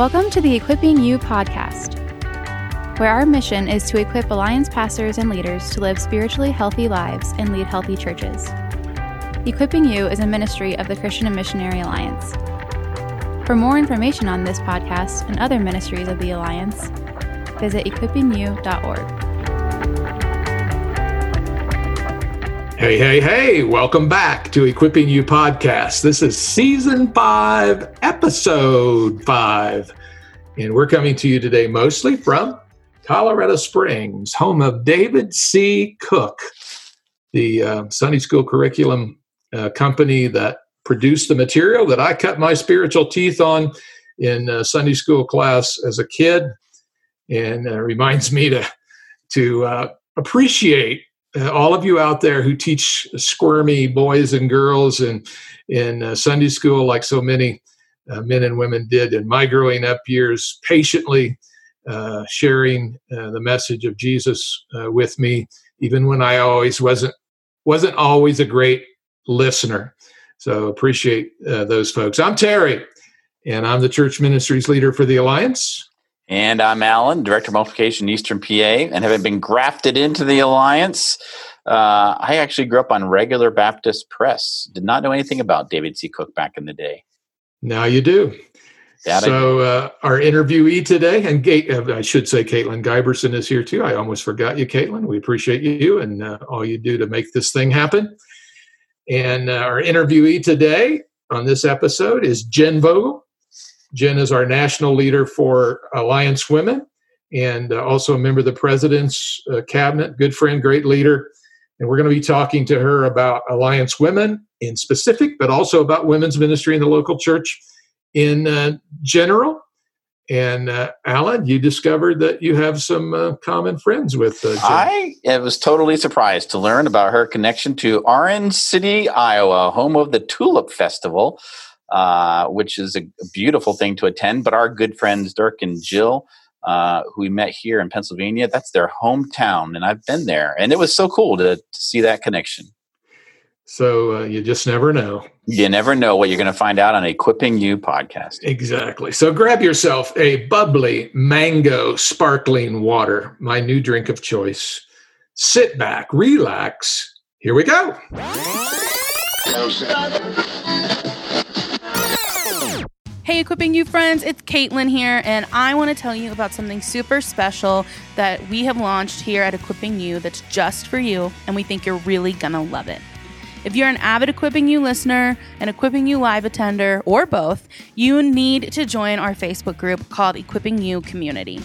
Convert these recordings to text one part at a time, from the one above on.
Welcome to the Equipping You podcast, where our mission is to equip Alliance pastors and leaders to live spiritually healthy lives and lead healthy churches. Equipping You is a ministry of the Christian and Missionary Alliance. For more information on this podcast and other ministries of the Alliance, visit equippingyou.org. Hey, hey, hey, welcome back to Equipping You Podcast. This is season five, episode five. And we're coming to you today mostly from Colorado Springs, home of David C. Cook, the uh, Sunday school curriculum uh, company that produced the material that I cut my spiritual teeth on in uh, Sunday school class as a kid. And uh, reminds me to, to uh, appreciate uh, all of you out there who teach squirmy boys and girls in in uh, Sunday school, like so many uh, men and women did in my growing up years, patiently uh, sharing uh, the message of Jesus uh, with me, even when I always wasn't wasn't always a great listener. So appreciate those folks. I'm Terry, and I'm the church ministries leader for the Alliance. And I'm Alan, Director of Multiplication Eastern PA, and having been grafted into the Alliance, uh, I actually grew up on regular Baptist press. Did not know anything about David C. Cook back in the day. Now you do. That so uh, our interviewee today, and uh, I should say Caitlin Giberson is here too. I almost forgot you, Caitlin. We appreciate you and uh, all you do to make this thing happen. And uh, our interviewee today on this episode is Jen Vogel. Jen is our national leader for Alliance Women and uh, also a member of the president's uh, cabinet, good friend, great leader. And we're going to be talking to her about Alliance Women in specific, but also about women's ministry in the local church in uh, general. And uh, Alan, you discovered that you have some uh, common friends with. Uh, I was totally surprised to learn about her connection to Orange City, Iowa, home of the Tulip Festival uh, which is a, beautiful thing to attend. But our good friends Dirk and Jill, uh, who we met here in Pennsylvania, that's their hometown, and I've been there, and it was so cool to, to see that connection. So uh, you just never know. You never know what you're going to find out on Equipping You podcast. Exactly. So grab yourself a bubbly mango sparkling water, my new drink of choice. Sit back, relax. Here we go. Hey, Equipping You friends, it's Caitlin here, and I want to tell you about something super special that we have launched here at Equipping You that's just for you, and we think you're really going to love it. If you're an avid Equipping You listener, an Equipping You live attender, or both, you need to join our Facebook group called Equipping You Community.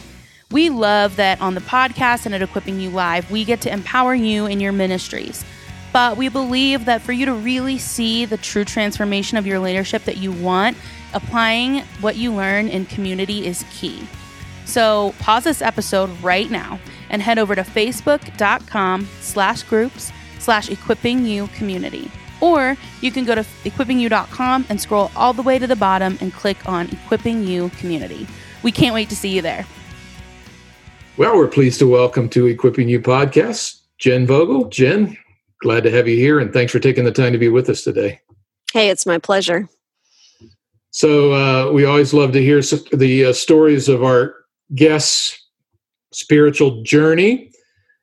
We love that on the podcast and at Equipping You Live, we get to empower you in your ministries. But we believe that for you to really see the true transformation of your leadership that you want, applying what you learn in community is key. So pause this episode right now and head over to facebook.com slash groups slash equipping you community. Or you can go to equippingyou.com and scroll all the way to the bottom and click on Equipping You Community. We can't wait to see you there. Well, we're pleased to welcome to Equipping You podcast, Jen Vogel. Jen, glad to have you here and thanks for taking the time to be with us today. Hey, it's my pleasure. So uh, we always love to hear the uh, stories of our guests' spiritual journey.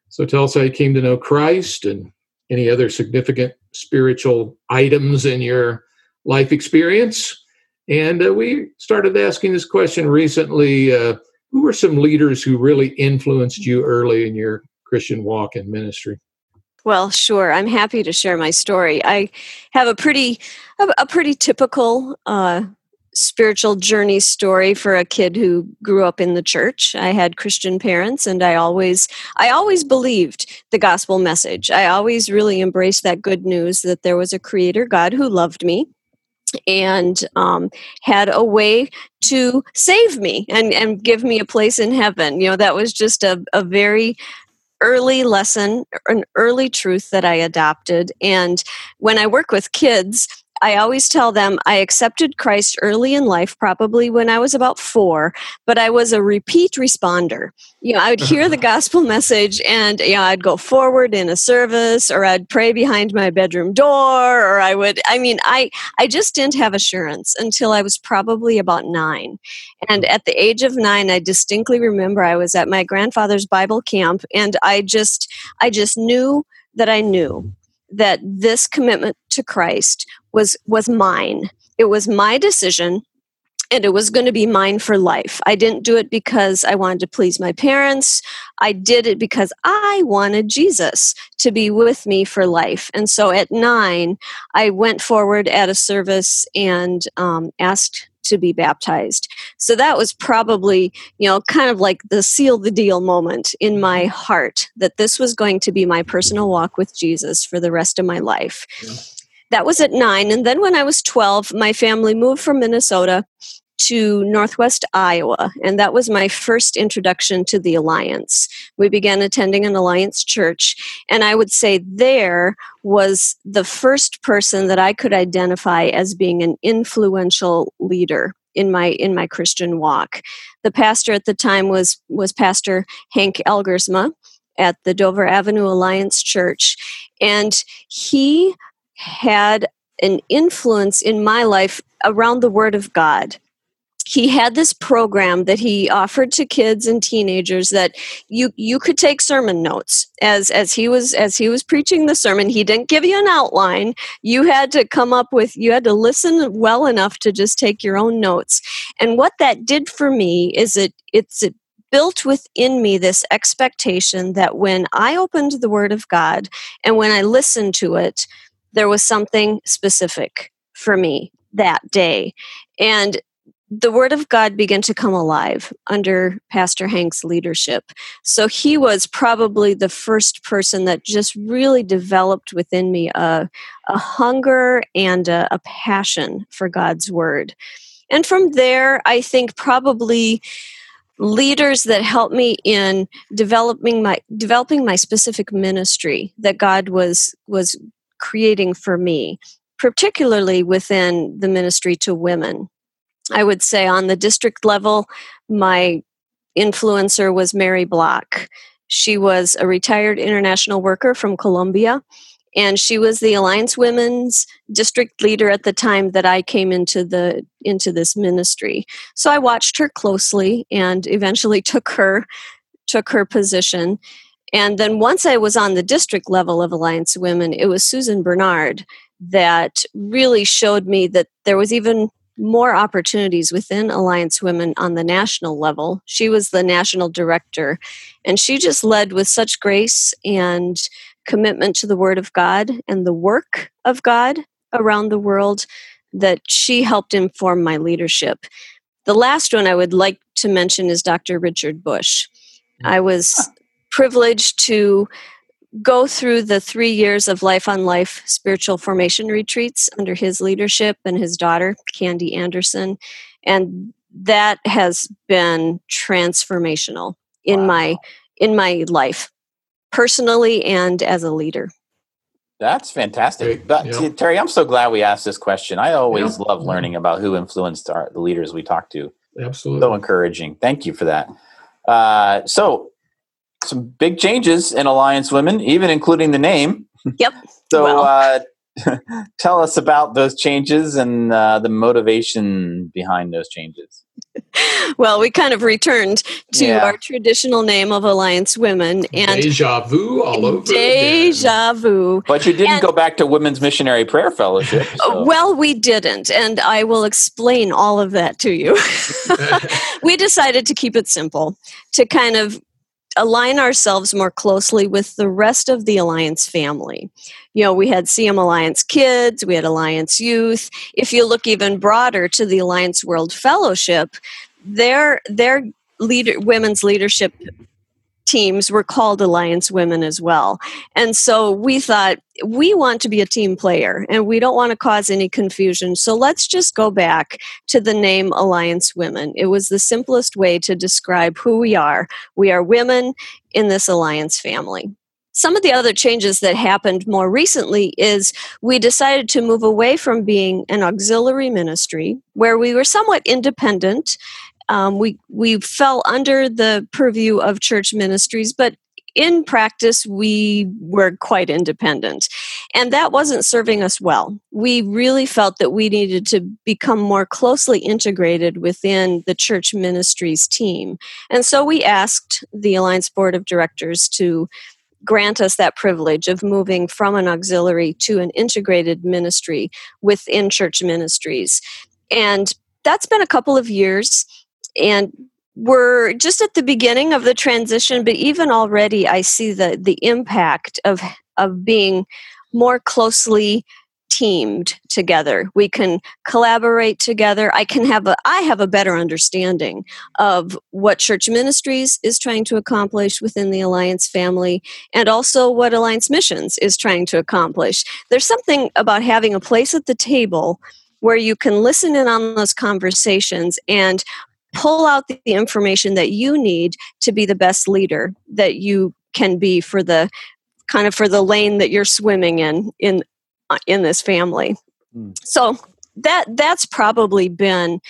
So tell us how you came to know Christ and any other significant spiritual items in your life experience. And uh, we started asking this question recently uh, Who were some leaders who really influenced you early in your Christian walk and ministry? Well, sure. I'm happy to share my story. I have a pretty, a, pretty typical uh, spiritual journey story for a kid who grew up in the church. I had Christian parents and I always I always believed the gospel message. I always really embraced that good news that there was a creator God who loved me and um, had a way to save me and, and give me a place in heaven. You know, that was just a, a very early lesson, an early truth that I adopted. And when I work with kids, I always tell them I accepted Christ early in life, probably when I was about four, but I was a repeat responder. You know, I would hear the gospel message and, you know, I'd go forward in a service or I'd pray behind my bedroom door or I would, I mean, I, I just didn't have assurance until I was probably about nine. And at the age of nine, I distinctly remember I was at my grandfather's Bible camp and I just, I just knew that I knew that this commitment to Christ was was mine. It was my decision and it was going to be mine for life. I didn't do it because I wanted to please my parents. I did it because I wanted Jesus to be with me for life. And so at nine, I went forward at a service and um, asked to be baptized. So that was probably, you know, kind of like the seal the deal moment in my mm-hmm. heart that this was going to be my personal walk with Jesus for the rest of my life. Yeah. That was at nine. And then when I was 12, my family moved from Minnesota to Northwest Iowa, and that was my first introduction to the Alliance. We began attending an Alliance church, and I would say there was the first person that I could identify as being an influential leader in my in my Christian walk. The pastor at the time was was Pastor Hank Elgersma at the Dover Avenue Alliance Church, and he had an influence in my life around the Word of God he had this program that he offered to kids and teenagers that you you could take sermon notes as as he was as he was preaching the sermon. He didn't give you an outline. You had to come up with you had to listen well enough to just take your own notes. And what that did for me is it it's it built within me this expectation that when i opened the word of god and when i listened to it there was something specific for me that day. And the word of God began to come alive under Pastor Hank's leadership. So he was probably the first person that just really developed within me a, a hunger and a, a passion for God's word. And from there, I think probably leaders that helped me in developing my developing my specific ministry that God was was creating for me particularly within the ministry to women I would say on the district level, my influencer was Mary Block. She was a retired international worker from Colombia, and she was the Alliance Women's district leader at the time that I came into the into this ministry. So I watched her closely and eventually took her took her position. And then once I was on the district level of Alliance Women, it was Susan Bernard that really showed me that there was even more opportunities within Alliance Women on the national level. She was the national director, and she just led with such grace and commitment to the Word of God and the work of God around the world that she helped inform my leadership. The last one I would like to mention is Dr. Richard Bush. I was privileged to go through the three years of Life on Life spiritual formation retreats under his leadership and his daughter, Candy Anderson. And that has been transformational in wow. my in my life personally and as a leader that's fantastic but, yeah. terry i'm so glad we asked this question i always yeah. love learning about who influenced our, the leaders we talk to absolutely so encouraging thank you for that uh, so some big changes in Alliance Women, even including the name. Yep. so, well. uh, tell us about those changes and uh, the motivation behind those changes. well, we kind of returned to yeah. our traditional name of Alliance Women and deja vu all over. Deja again. vu. But you didn't and, go back to Women's Missionary Prayer Fellowship. So. Well, we didn't, and I will explain all of that to you. we decided to keep it simple, to kind of align ourselves more closely with the rest of the Alliance family. You know, we had CM Alliance Kids, we had Alliance Youth. If you look even broader to the Alliance World Fellowship, their their leader women's leadership teams were called Alliance Women as well. And so we thought we want to be a team player and we don't want to cause any confusion. So let's just go back to the name Alliance Women. It was the simplest way to describe who we are. We are women in this Alliance family. some of the other changes that happened more recently is we decided to move away from being an auxiliary ministry where we were somewhat independent um, we we fell under the purview of church ministries but in practice, we were quite independent. And that wasn't serving us well. We really felt that we needed to become more closely integrated within the church ministries team. And so we asked the Alliance Board of Directors to grant us that privilege of moving from an auxiliary to an integrated ministry within church ministries. And that's been a couple of years. And we're just at the beginning of the transition, but even already I see the the impact of of being more closely teamed together. We can collaborate together. I can have a i have a better understanding of what church ministries is trying to accomplish within the alliance family and also what alliance missions is trying to accomplish. There's something about having a place at the table where you can listen in on those conversations and pull out the information that you need to be the best leader that you can be for the kind of for the lane that you're swimming in in uh, in this family. Mm. so that that's probably been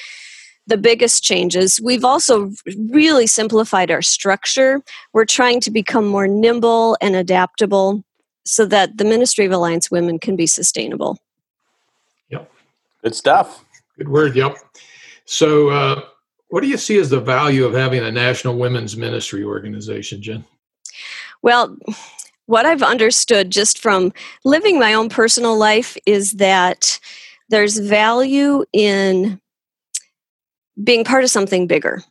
the biggest changes. We've also really simplified our structure. We're trying to become more nimble and adaptable so that the ministry of alliance women can be sustainable. Yep. Good stuff. Good word yep. So uh, what do you see as the value of having a national women's ministry organization, Jen? Well, what I've understood just from living my own personal life is that there's value in being part of something bigger.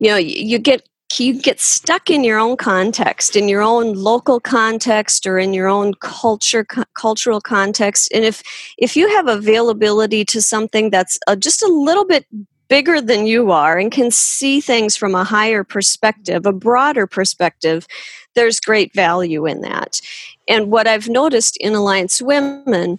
You know, you get you get stuck in your own context in your own local context or in your own culture cultural context and if if you have availability to something that's a, just a little bit bigger than you are and can see things from a higher perspective, a broader perspective, there's great value in that. And what I've noticed in Alliance Women,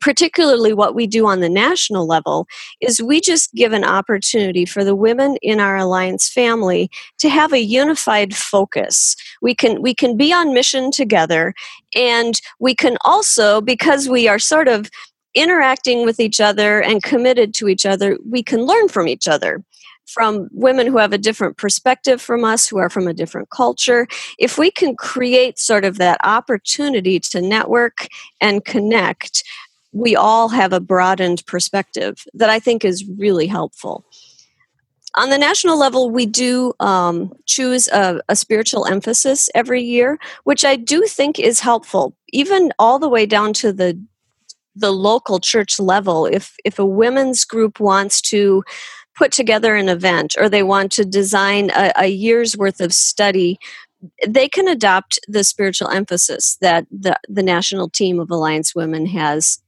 particularly what we do on the national level, is we just give an opportunity for the women in our Alliance family to have a unified focus. We can we can be on mission together and we can also because we are sort of interacting with each other and committed to each other, we can learn from each other. From women who have a different perspective from us, who are from a different culture. If we can create sort of that opportunity to network and connect, we all have a broadened perspective that I think is really helpful. On the national level, we do um, choose a, a, spiritual emphasis every year, which I do think is helpful, even all the way down to the the local church level if if a women's group wants to put together an event or they want to design a, a year's worth of study they can adopt the spiritual emphasis that the, the national team of alliance women has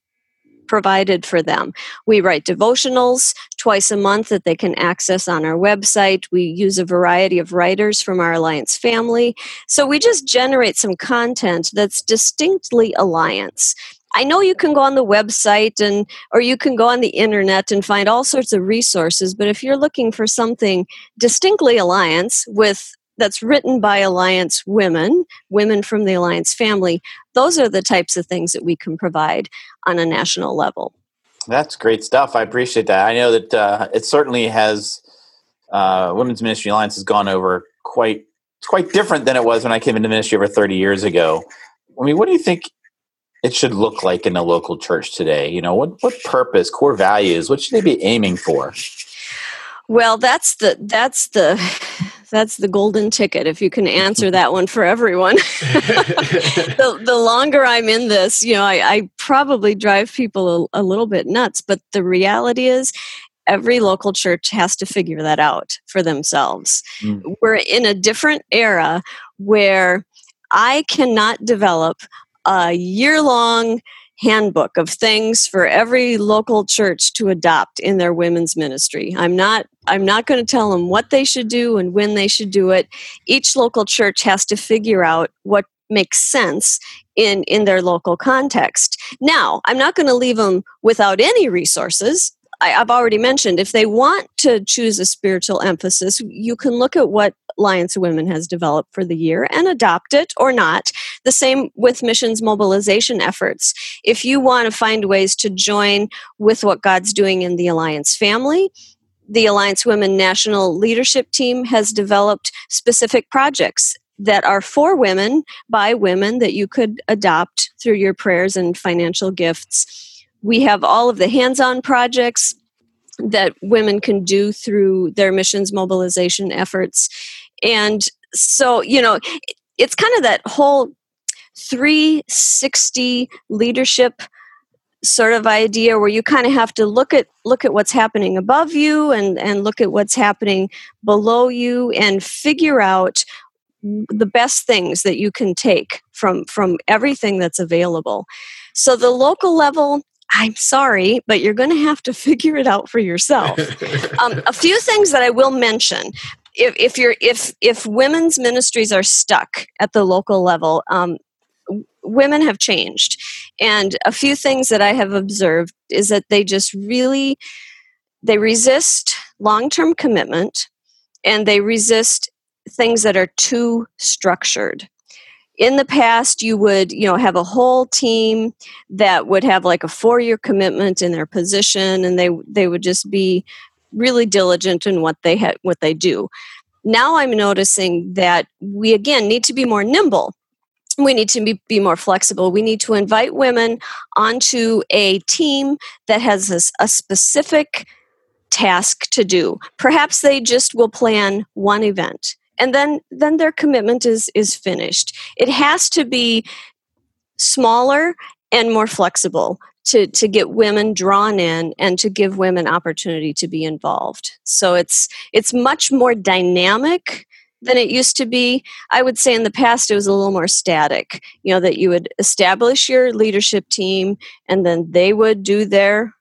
provided for them. We write devotionals twice a month that they can access on our website. We use a variety of writers from our Alliance family. So we just generate some content that's distinctly Alliance. I know you can go on the website and or you can go on the internet and find all sorts of resources, but if you're looking for something distinctly Alliance with that's written by Alliance women, women from the Alliance family, those are the types of things that we can provide on a national level. That's great stuff. I appreciate that. I know that uh, it certainly has uh, Women's Ministry Alliance has gone over quite it's quite different than it was when I came into ministry over 30 years ago. I mean, what do you think it should look like in a local church today? You know, what what purpose, core values, what should they be aiming for? Well, that's the that's the that's the golden ticket if you can answer that one for everyone. the, the longer I'm in this, you know, I, I probably drive people a, a little bit nuts, but the reality is every local church has to figure that out for themselves. Mm. We're in a different era where I cannot develop a year long handbook of things for every local church to adopt in their women's ministry. I'm not I'm not going to tell them what they should do and when they should do it. Each local church has to figure out what makes sense in in their local context. Now, I'm not going to leave them without any resources. I, have already mentioned, if they want to choose a spiritual emphasis, you can look at what Alliance of Women has developed for the year and adopt it or not. The same with missions mobilization efforts. If you want to find ways to join with what God's doing in the Alliance family, the Alliance Women National Leadership Team has developed specific projects that are for women by women that you could adopt through your prayers and financial gifts. We have all of the hands on projects that women can do through their missions mobilization efforts. And so, you know, it's kind of that whole 360 leadership sort of idea where you kind of have to look at look at what's happening above you and and look at what's happening below you and figure out the best things that you can take from from everything that's available so the local level i'm sorry but you're going to have to figure it out for yourself. Um, a few things that i will mention. If, if you're if if women's ministries are stuck at the local level um, women have changed. And a few things that i have observed is that they just really they resist long-term commitment and they resist things that are too structured in the past you would you know have a whole team that would have like a four year commitment in their position and they they would just be really diligent in what they had what they do now i'm noticing that we again need to be more nimble we need to be, be more flexible. We need to invite women onto a team that has a, a specific task to do. Perhaps they just will plan one event and then then their commitment is is finished. It has to be smaller and more flexible to to get women drawn in and to give women opportunity to be involved so it's it's much more dynamic than it used to be i would say in the past it was a little more static you know that you would establish your leadership team and then they would do their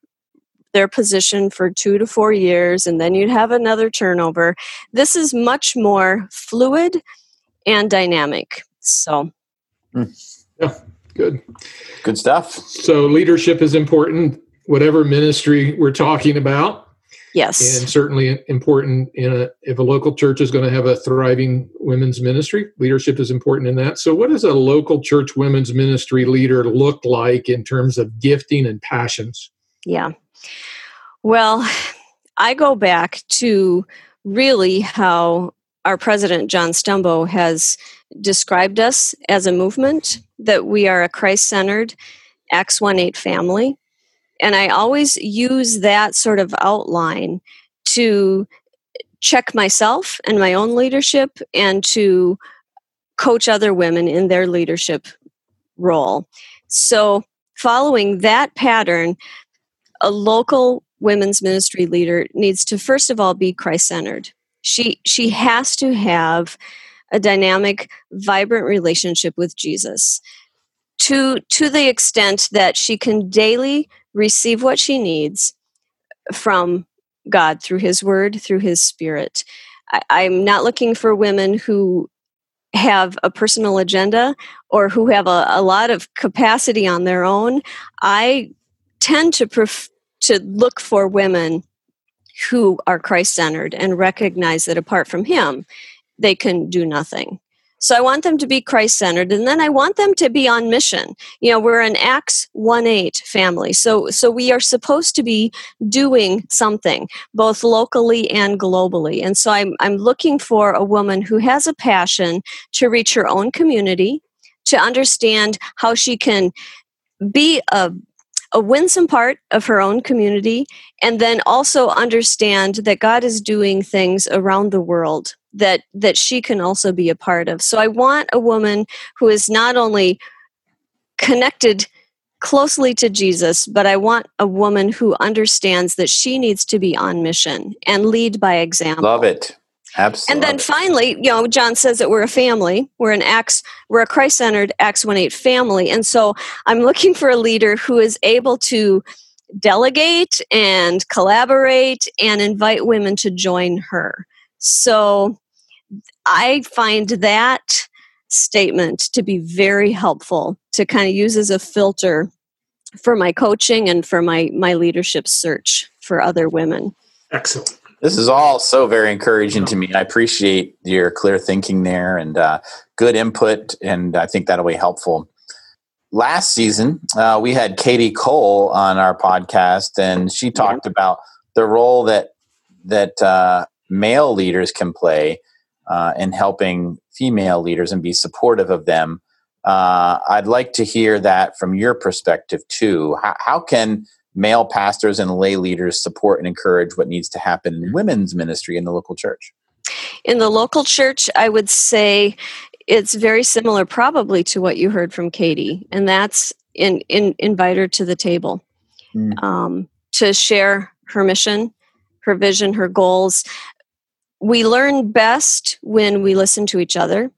their position for 2 to 4 years and then you'd have another turnover this is much more fluid and dynamic so mm. yeah Good. Good stuff. So leadership is important, whatever ministry we're talking about. Yes. And certainly important in a if a local church is going to have a thriving women's ministry, leadership is important in that. So what does a local church women's ministry leader look like in terms of gifting and passions? Yeah. Well, I go back to really how our president John Stumbo has described us as a movement that we are a Christ centered Acts 1 8 family. And I always use that sort of outline to check myself and my own leadership and to coach other women in their leadership role. So, following that pattern, a local women's ministry leader needs to first of all be Christ centered. She she has to have a dynamic, vibrant relationship with Jesus to, to the extent that she can daily receive what she needs from God through His Word, through His Spirit. I, am not looking for women who have a personal agenda or who have a, a lot of capacity on their own. I tend to pref- to look for women who are Christ centered and recognize that apart from Him, they can do nothing. So I want them to be Christ centered and then I want them to be on mission. You know, we're an Acts 1 8 family. So so we are supposed to be doing something, both locally and globally. And so I'm I'm looking for a woman who has a passion to reach her own community, to understand how she can be a a winsome part of her own community and then also understand that God is doing things around the world that that she can also be a part of. So I want a woman who is not only connected closely to Jesus, but I want a woman who understands that she needs to be on mission and lead by example. Love it. Absolutely. And then finally, you know, John says that we're a family. We're an Acts, we're a Christ-centered Acts 1-8 family. And so I'm looking for a leader who is able to delegate and collaborate and invite women to join her. So I find that statement to be very helpful to kind of use as a filter for my coaching and for my my leadership search. for other women. Excellent. This is all so very encouraging to me. I appreciate your clear thinking there and uh, good input, and I think that'll be helpful. Last season, uh, we had Katie Cole on our podcast, and she talked about the role that that uh, male leaders can play uh, in helping female leaders and be supportive of them. Uh, I'd like to hear that from your perspective too. How, how can male pastors and lay leaders support and encourage what needs to happen in women's ministry in the local church? In the local church, I would say it's very similar, probably, to what you heard from Katie, and that's in, in invite her to the table mm. um, to share her mission, her vision, her goals. We learn best when we listen to each other.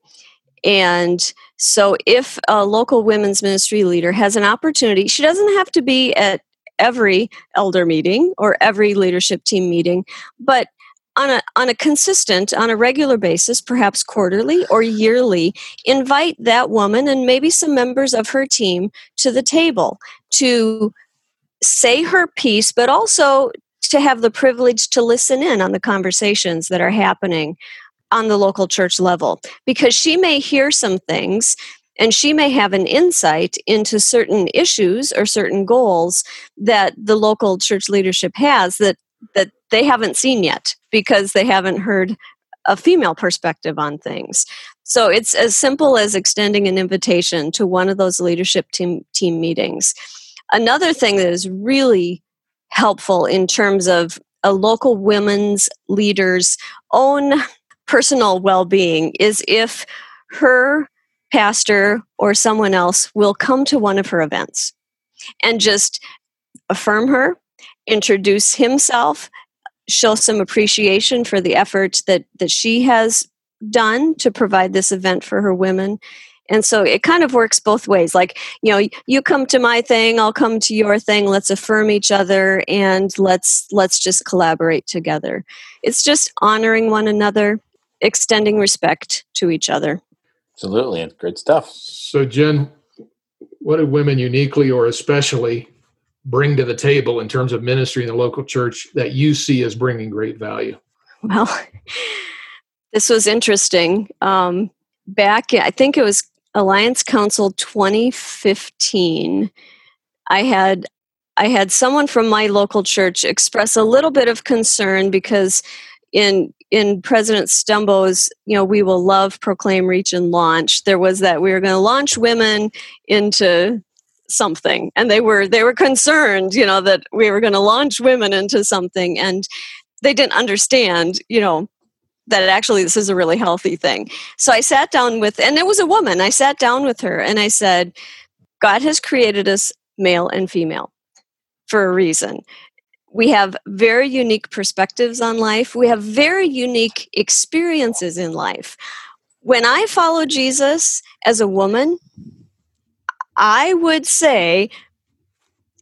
And so, if a local women's ministry leader has an opportunity, she doesn't have to be at every elder meeting or every leadership team meeting, but on a on a consistent on a regular basis perhaps quarterly or yearly invite that woman and maybe some members of her team to the table to say her piece but also to have the privilege to listen in on the conversations that are happening on the local church level because she may hear some things and she may have an insight into certain issues or certain goals that the local church leadership has that that they haven't seen yet because they haven't heard a female perspective on things. So it's as simple as extending an invitation to one of those leadership team team meetings. Another thing that is really helpful in terms of a local women's leader's own personal well-being is if her pastor or someone else will come to one of her events and just affirm her, introduce himself, show some appreciation for the effort that, that she has done to provide this event for her women. And so it kind of works both ways. Like, you know, you come to my thing, I'll come to your thing. Let's affirm each other and let's let's just collaborate together. It's just honoring one another, extending respect to each other. Absolutely. It's great stuff. So, Jen, what do women uniquely or especially bring to the table in terms of ministry in the local church that you see as bringing great value? Well, this was interesting. Um, back, I think it was Alliance Council 2015. I had I had someone from my local church express a little bit of concern because in in President Stumbo's, you know, we will love, proclaim, reach, and launch. There was that we were going to launch women into something, and they were they were concerned, you know, that we were going to launch women into something, and they didn't understand, you know, that actually this is a really healthy thing. So I sat down with, and it was a woman. I sat down with her and I said, God has created us male and female for a reason we have very unique perspectives on life. We have very unique experiences in life. When I follow Jesus as a woman, I would say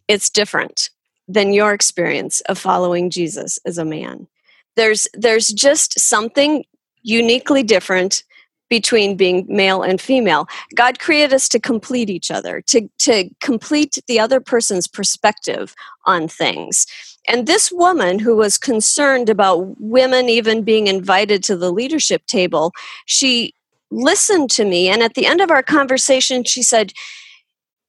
it's different than your experience of following Jesus as a man. There's there's just something uniquely different between being male and female. God created us to complete each other, to, to complete the other person's perspective on things. And this woman who was concerned about women even being invited to the leadership table, she listened to me. And at the end of our conversation, she said,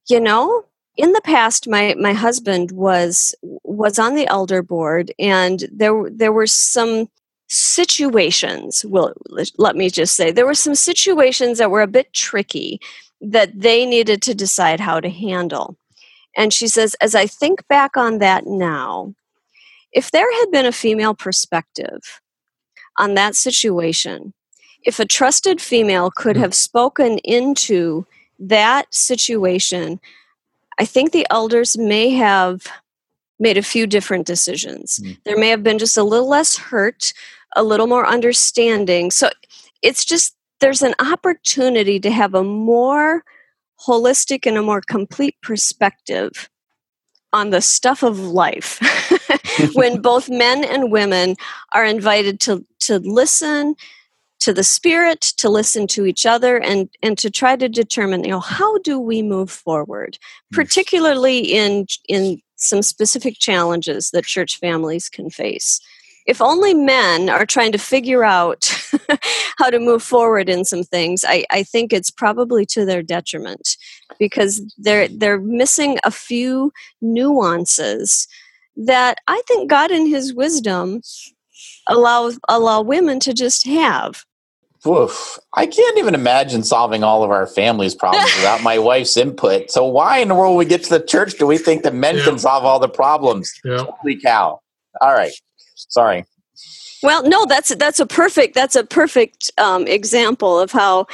You know, in the past my my husband was was on the elder board and there there were some situations well let me just say there were some situations that were a bit tricky that they needed to decide how to handle and she says as i think back on that now if there had been a female perspective on that situation if a trusted female could have spoken into that situation i think the elders may have made a few different decisions. Mm. There may have been just a little less hurt, a little more understanding. So it's just there's an opportunity to have a more holistic and a more complete perspective on the stuff of life. When both men and women are invited to to listen to the spirit to listen to each other and and to try to determine you know how do we move forward? Particularly in in some specific challenges that church families can face. If only men are trying to figure out how to move forward in some things, I, I think it's probably to their detriment because they're they're missing a few nuances that I think God in his wisdom allow allow women to just have. Woof. I can't even imagine solving all of our family's problems without my wife's input. So why in the world we get to the church do we think that men Yeah. can solve all the problems? Yeah. Holy cow. All right. Sorry. Well, no, that's that's a perfect that's a perfect um, example of how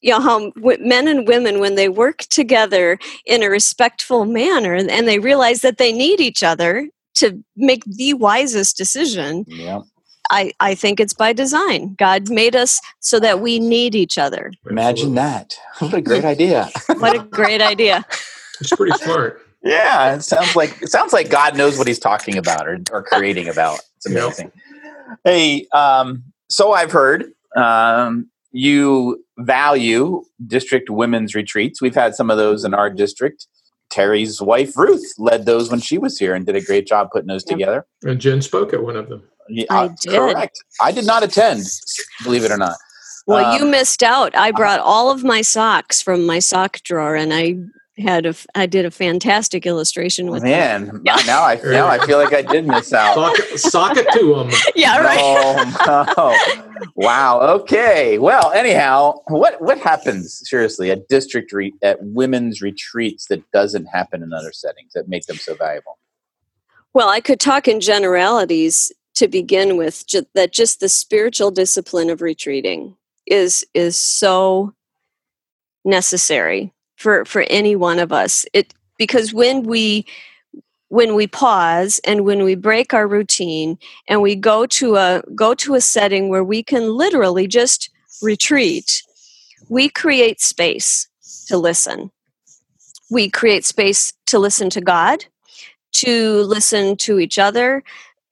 you know how w- men and women when they work together in a respectful manner and, and they realize that they need each other to make the wisest decision. Yeah. I I think it's by design. God made us so that we need each other. Imagine that. What a great idea. What a great idea! It's pretty smart. Yeah, it sounds like it sounds like God knows what He's talking about or, or creating about. It's Yeah. amazing. Hey, um, so I've heard um, you value district women's retreats. We've had some of those in our district. Terry's wife Ruth led those when she was here and did a great job putting those Yeah. together. And Jen spoke at one of them. Yeah, I uh, did. Correct. I did not attend, believe it or not. Well, Um, you missed out. I brought all of my socks from my sock drawer, and I had a f- I did a fantastic illustration with them. Man, now I now I feel like I did miss out. Sock, sock it to them. Yeah, right. Oh, no. wow. Okay. Well, anyhow, what what happens seriously at district re- at women's retreats that doesn't happen in other settings that make them so valuable? Well, I could talk in generalities to begin with. Ju- that just the spiritual discipline of retreating is is so necessary for for any one of us. It because when we when we pause and when we break our routine and we go to a go to a setting where we can literally just retreat, we create space to listen. We create space to listen to God to listen to each other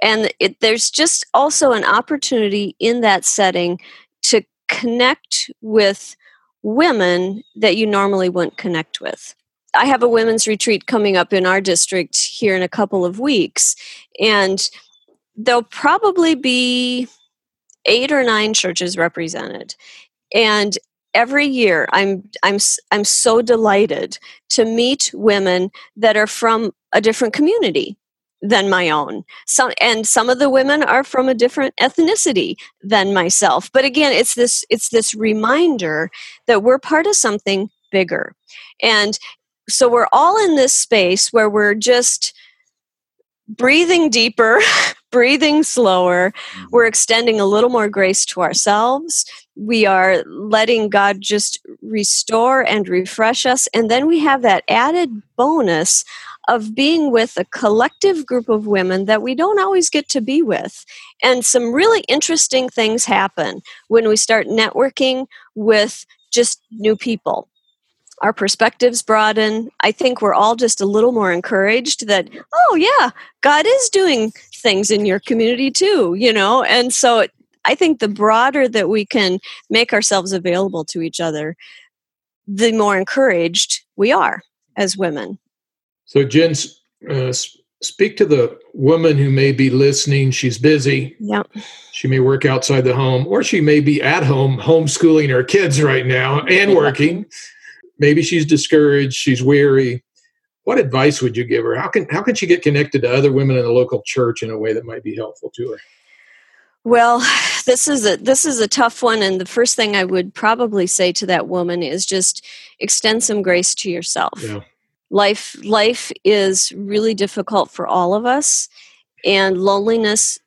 and it, there's just also an opportunity in that setting to connect with women that you normally wouldn't connect with. I have a women's retreat coming up in our district here in a couple of weeks and there'll probably be eight or nine churches represented. And every year i'm i'm i'm so delighted to meet women that are from a different community than my own. Some and some of the women are from a different ethnicity than myself. But again it's this it's this reminder that we're part of something bigger. And so we're all in this space where we're just breathing deeper breathing slower. Mm-hmm. We're extending a little more grace to ourselves. We are letting god just restore and refresh us. And then we have that added bonus of being with a collective group of women that we don't always get to be with. And some really interesting things happen when we start networking with just new people. Our perspectives broaden. I think we're all just a little more encouraged that, oh, yeah, God is doing things in your community too, you know? And so I think the broader that we can make ourselves available to each other, the more encouraged we are as women. So, Jen, uh, speak to the woman who may be listening. She's busy. Yeah. She may work outside the home, or she may be at home homeschooling her kids right now and working. Maybe she's discouraged. She's weary. What advice would you give her? How can how can she get connected to other women in the local church in a way that might be helpful to her? Well, this is a this is a tough one and the first thing I would probably say to that woman is just extend some grace to yourself. Yeah. Life life is really difficult for all of us and loneliness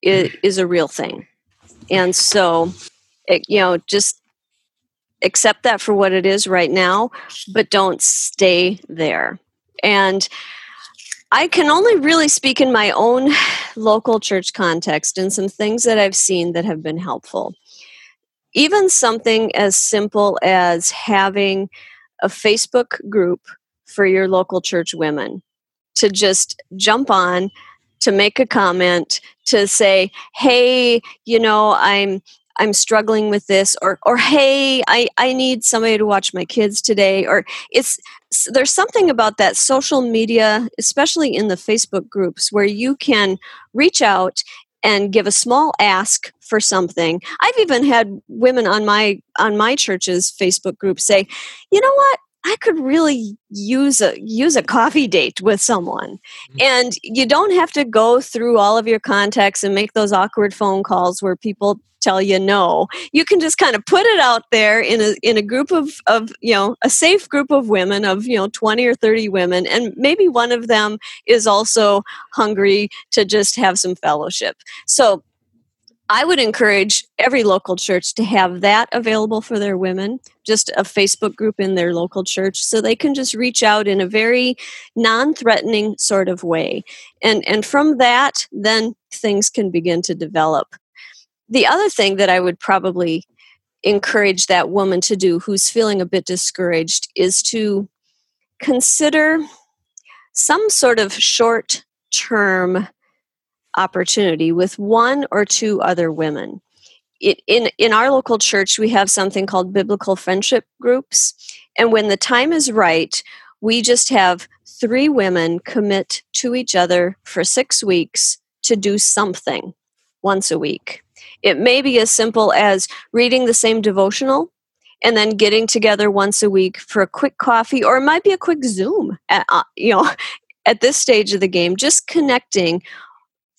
is, is a real thing. And so it, you know, just accept that for what it is right now, but don't stay there. And I can only really speak in my own local church context and some things that I've seen that have been helpful. Even something as simple as having a Facebook group for your local church women to just jump on to make a comment to say hey you know i'm I'm struggling with this or or hey, I I need somebody to watch my kids today or it's there's something about that social media, especially in the Facebook groups where you can reach out and give a small ask for something. I've even had women on my on my church's Facebook group say, "You know what? I could really use a use a coffee date with someone. Mm-hmm. And you don't have to go through all of your contacts and make those awkward phone calls where people tell you no. You can just kind of put it out there in a in a group of of you know a safe group of women of you know 20 or 30 women and maybe one of them is also hungry to just have some fellowship. So I would encourage every local church to have that available for their women, just a Facebook group in their local church, so they can just reach out in a very non threatening sort of way. And, and from that, then things can begin to develop. The other thing that I would probably encourage that woman to do who's feeling a bit discouraged is to consider some sort of short term opportunity with one or two other women. It, in in our local church, we have something called biblical friendship groups, and when the time is right, we just have three women commit to each other for six weeks to do something once a week. It may be as simple as reading the same devotional and then getting together once a week for a quick coffee, or it might be a quick Zoom. At, uh, you know, at this stage of the game, just connecting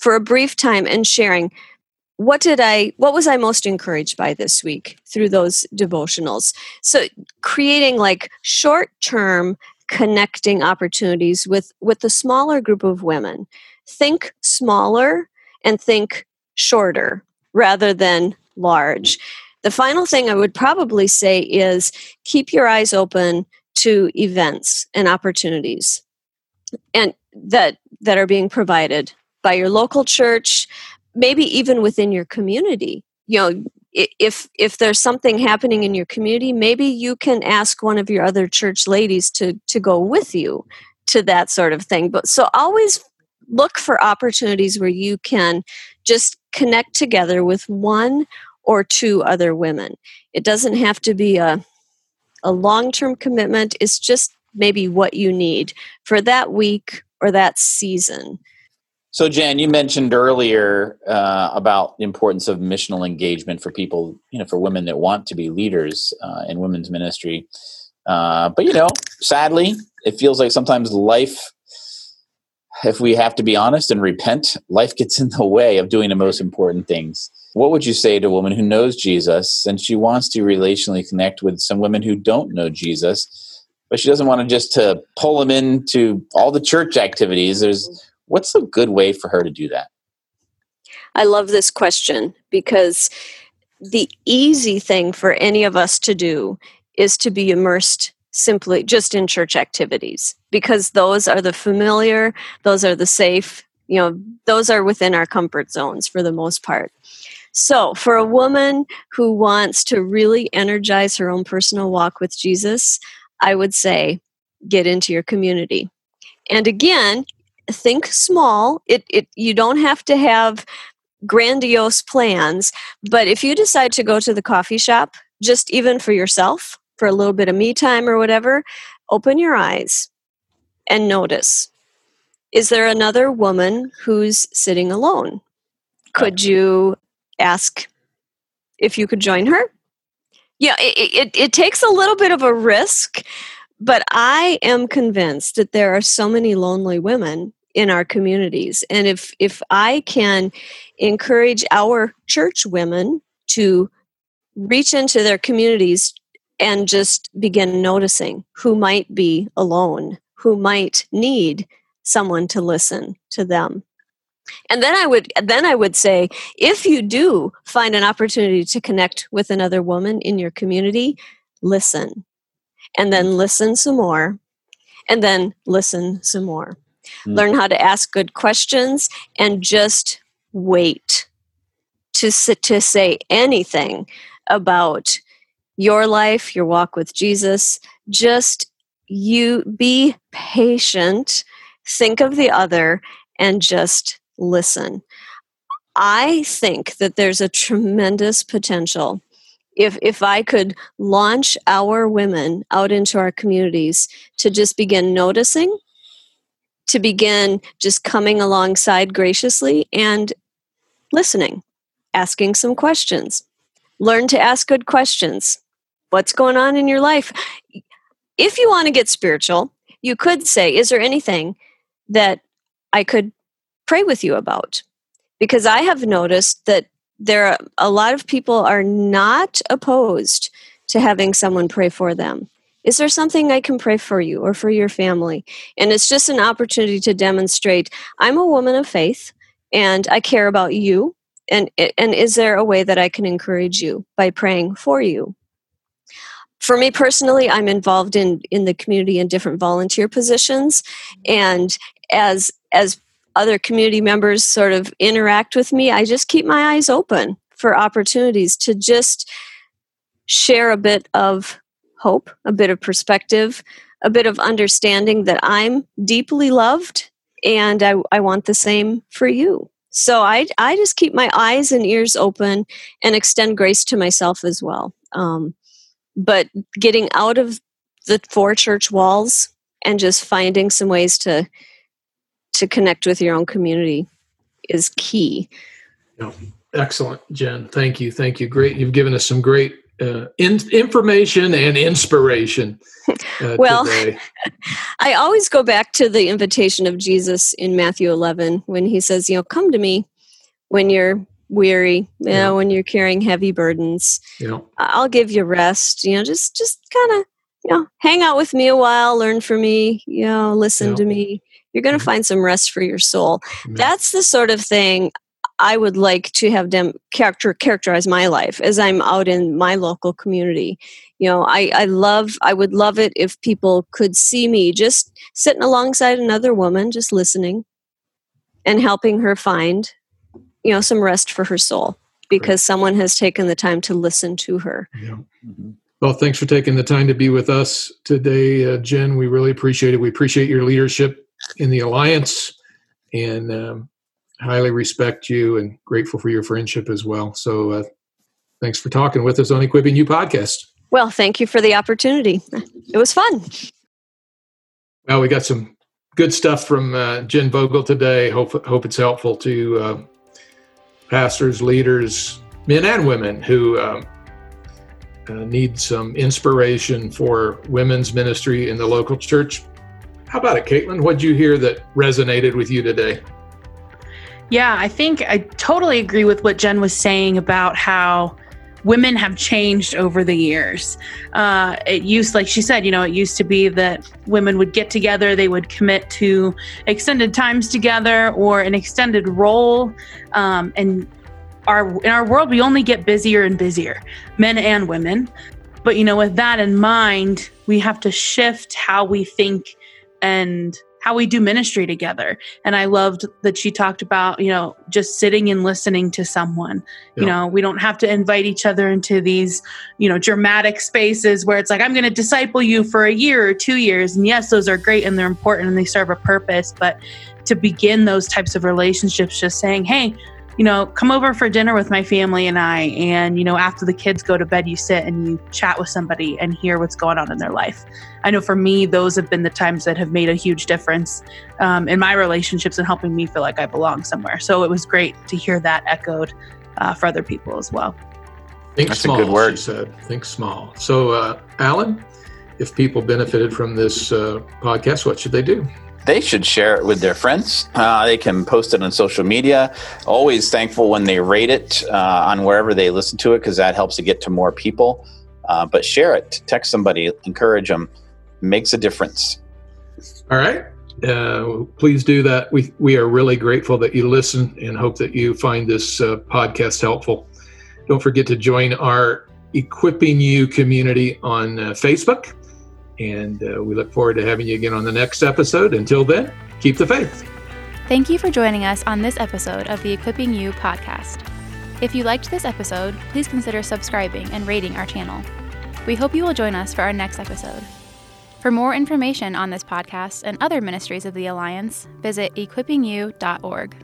for a brief time and sharing what did i what was i most encouraged by this week through those devotionals? So creating like short term connecting opportunities with with a smaller group of women. Think smaller and think shorter rather than large. The final thing i would probably say is keep your eyes open to events and opportunities and that that are being provided by your local church, maybe even within your community. You know, if if there's something happening in your community, maybe you can ask one of your other church ladies to to go with you to that sort of thing. But so always look for opportunities where you can just connect together with one or two other women. It doesn't have to be a a long-term commitment. It's just maybe what you need for that week or that season. So, Jan, you mentioned earlier uh, about the importance of missional engagement for people, you know, for women that want to be leaders uh, in women's ministry. Uh, but, you know, sadly, it feels like sometimes life, if we have to be honest and repent, life gets in the way of doing the most important things. What would you say to a woman who knows Jesus and she wants to relationally connect with some women who don't know Jesus, but she doesn't want to just to pull them into all the church activities? There's What's a good way for her to do that? I love this question because the easy thing for any of us to do is to be immersed simply just in church activities because those are the familiar, those are the safe, you know, those are within our comfort zones for the most part. So, for a woman who wants to really energize her own personal walk with Jesus, I would say get into your community. And again, think small. It, it you don't have to have grandiose plans, but if you decide to go to the coffee shop, just even for yourself, for a little bit of me time or whatever, open your eyes and notice. Is there another woman who's sitting alone? Could you ask if you could join her? Yeah, it, it, it takes a little bit of a risk but I am convinced that there are so many lonely women in our communities. And if if I can encourage our church women to reach into their communities and just begin noticing who might be alone, who might need someone to listen to them. And then I would then I would say if you do find an opportunity to connect with another woman in your community, listen and then listen some more, and then listen some more. Mm. Learn how to ask good questions and just wait to, to say anything about your life, your walk with Jesus. Just you be patient, think of the other, and just listen. I think that there's a tremendous potential if if I could launch our women out into our communities to just begin noticing, to begin just coming alongside graciously and listening, asking some questions. Learn to ask good questions. What's going on in your life? If you want to get spiritual, you could say, Is there anything that I could pray with you about? Because I have noticed that there are a lot of people are not opposed to having someone pray for them. Is there something i can pray for you or for your family? And it's just an opportunity to demonstrate i'm a woman of faith and i care about you and and is there a way that i can encourage you by praying for you? For me personally i'm involved in in the community in different volunteer positions and as as other community members sort of interact with me, I just keep my eyes open for opportunities to just share a bit of hope, a bit of perspective, a bit of understanding that I'm deeply loved and I, I want the same for you. So I, I just keep my eyes and ears open and extend grace to myself as well. Um, but getting out of the four church walls and just finding some ways to to connect with your own community is key. Yeah. Excellent, Jen. Thank you. Thank you. Great. You've given us some great uh, in, information and inspiration. Uh, well, I always go back to the invitation of Jesus in Matthew 11 when he says, you know, come to me when you're weary, you yeah. know, when you're carrying heavy burdens. Yeah. I'll give you rest. You know, just just kind of, you know, hang out with me a while, learn from me, you know, listen yeah. to me you're going to mm-hmm. find some rest for your soul. Mm-hmm. That's the sort of thing I would like to have them character characterize my life as I'm out in my local community. You know, I, I love I would love it if people could see me just sitting alongside another woman, just listening and helping her find, you know, some rest for her soul because someone has taken the time to listen to her. Yeah. Mm-hmm. Well, thanks for taking the time to be with us today, uh, Jen. We really appreciate it. We appreciate your leadership in the alliance and um, highly respect you and grateful for your friendship as well. So uh, thanks for talking with us on Equipping You podcast. Well, thank you for the opportunity. It was fun. Well, we got some good stuff from uh, Jen Vogel today. Hope hope it's helpful to uh, pastors, leaders, men and women who um, uh, need some inspiration for women's ministry in the local church. How about it, Caitlin? What'd you hear that resonated with you today? Yeah, I think I totally agree with what Jen was saying about how women have changed over the years. Uh, it used, like she said, you know, it used to be that women would get together, they would commit to extended times together or an extended role. Um, and our in our world, we only get busier and busier, men and women. But you know, with that in mind, we have to shift how we think and how we do ministry together. And I loved that she talked about, you know, just sitting and listening to someone. Yeah. You know, we don't have to invite each other into these, you know, dramatic spaces where it's like, I'm going to disciple you for a year or two years. And yes, those are great and they're important and they serve a purpose. But to begin those types of relationships, just saying, hey, you know, come over for dinner with my family and I. And, you know, after the kids go to bed, you sit and you chat with somebody and hear what's going on in their life. I know for me, those have been the times that have made a huge difference um, in my relationships and helping me feel like I belong somewhere. So it was great to hear that echoed uh, for other people as well. Think That's small, a good word. She said. Think small. So, uh, Alan, if people benefited from this uh, podcast, what should they do? They should share it with their friends. Uh, they can post it on social media. Always thankful when they rate it uh, on wherever they listen to it because that helps to get to more people. Uh, but share it, text somebody, encourage them. makes a difference. All right. Uh, please do that. We, we are really grateful that you listen and hope that you find this uh, podcast helpful. Don't forget to join our Equipping You community on uh, Facebook and uh, we look forward to having you again on the next episode. Until then, keep the faith. Thank you for joining us on this episode of the Equipping You podcast. If you liked this episode, please consider subscribing and rating our channel. We hope you will join us for our next episode. For more information on this podcast and other ministries of the Alliance, visit equippingyou.org.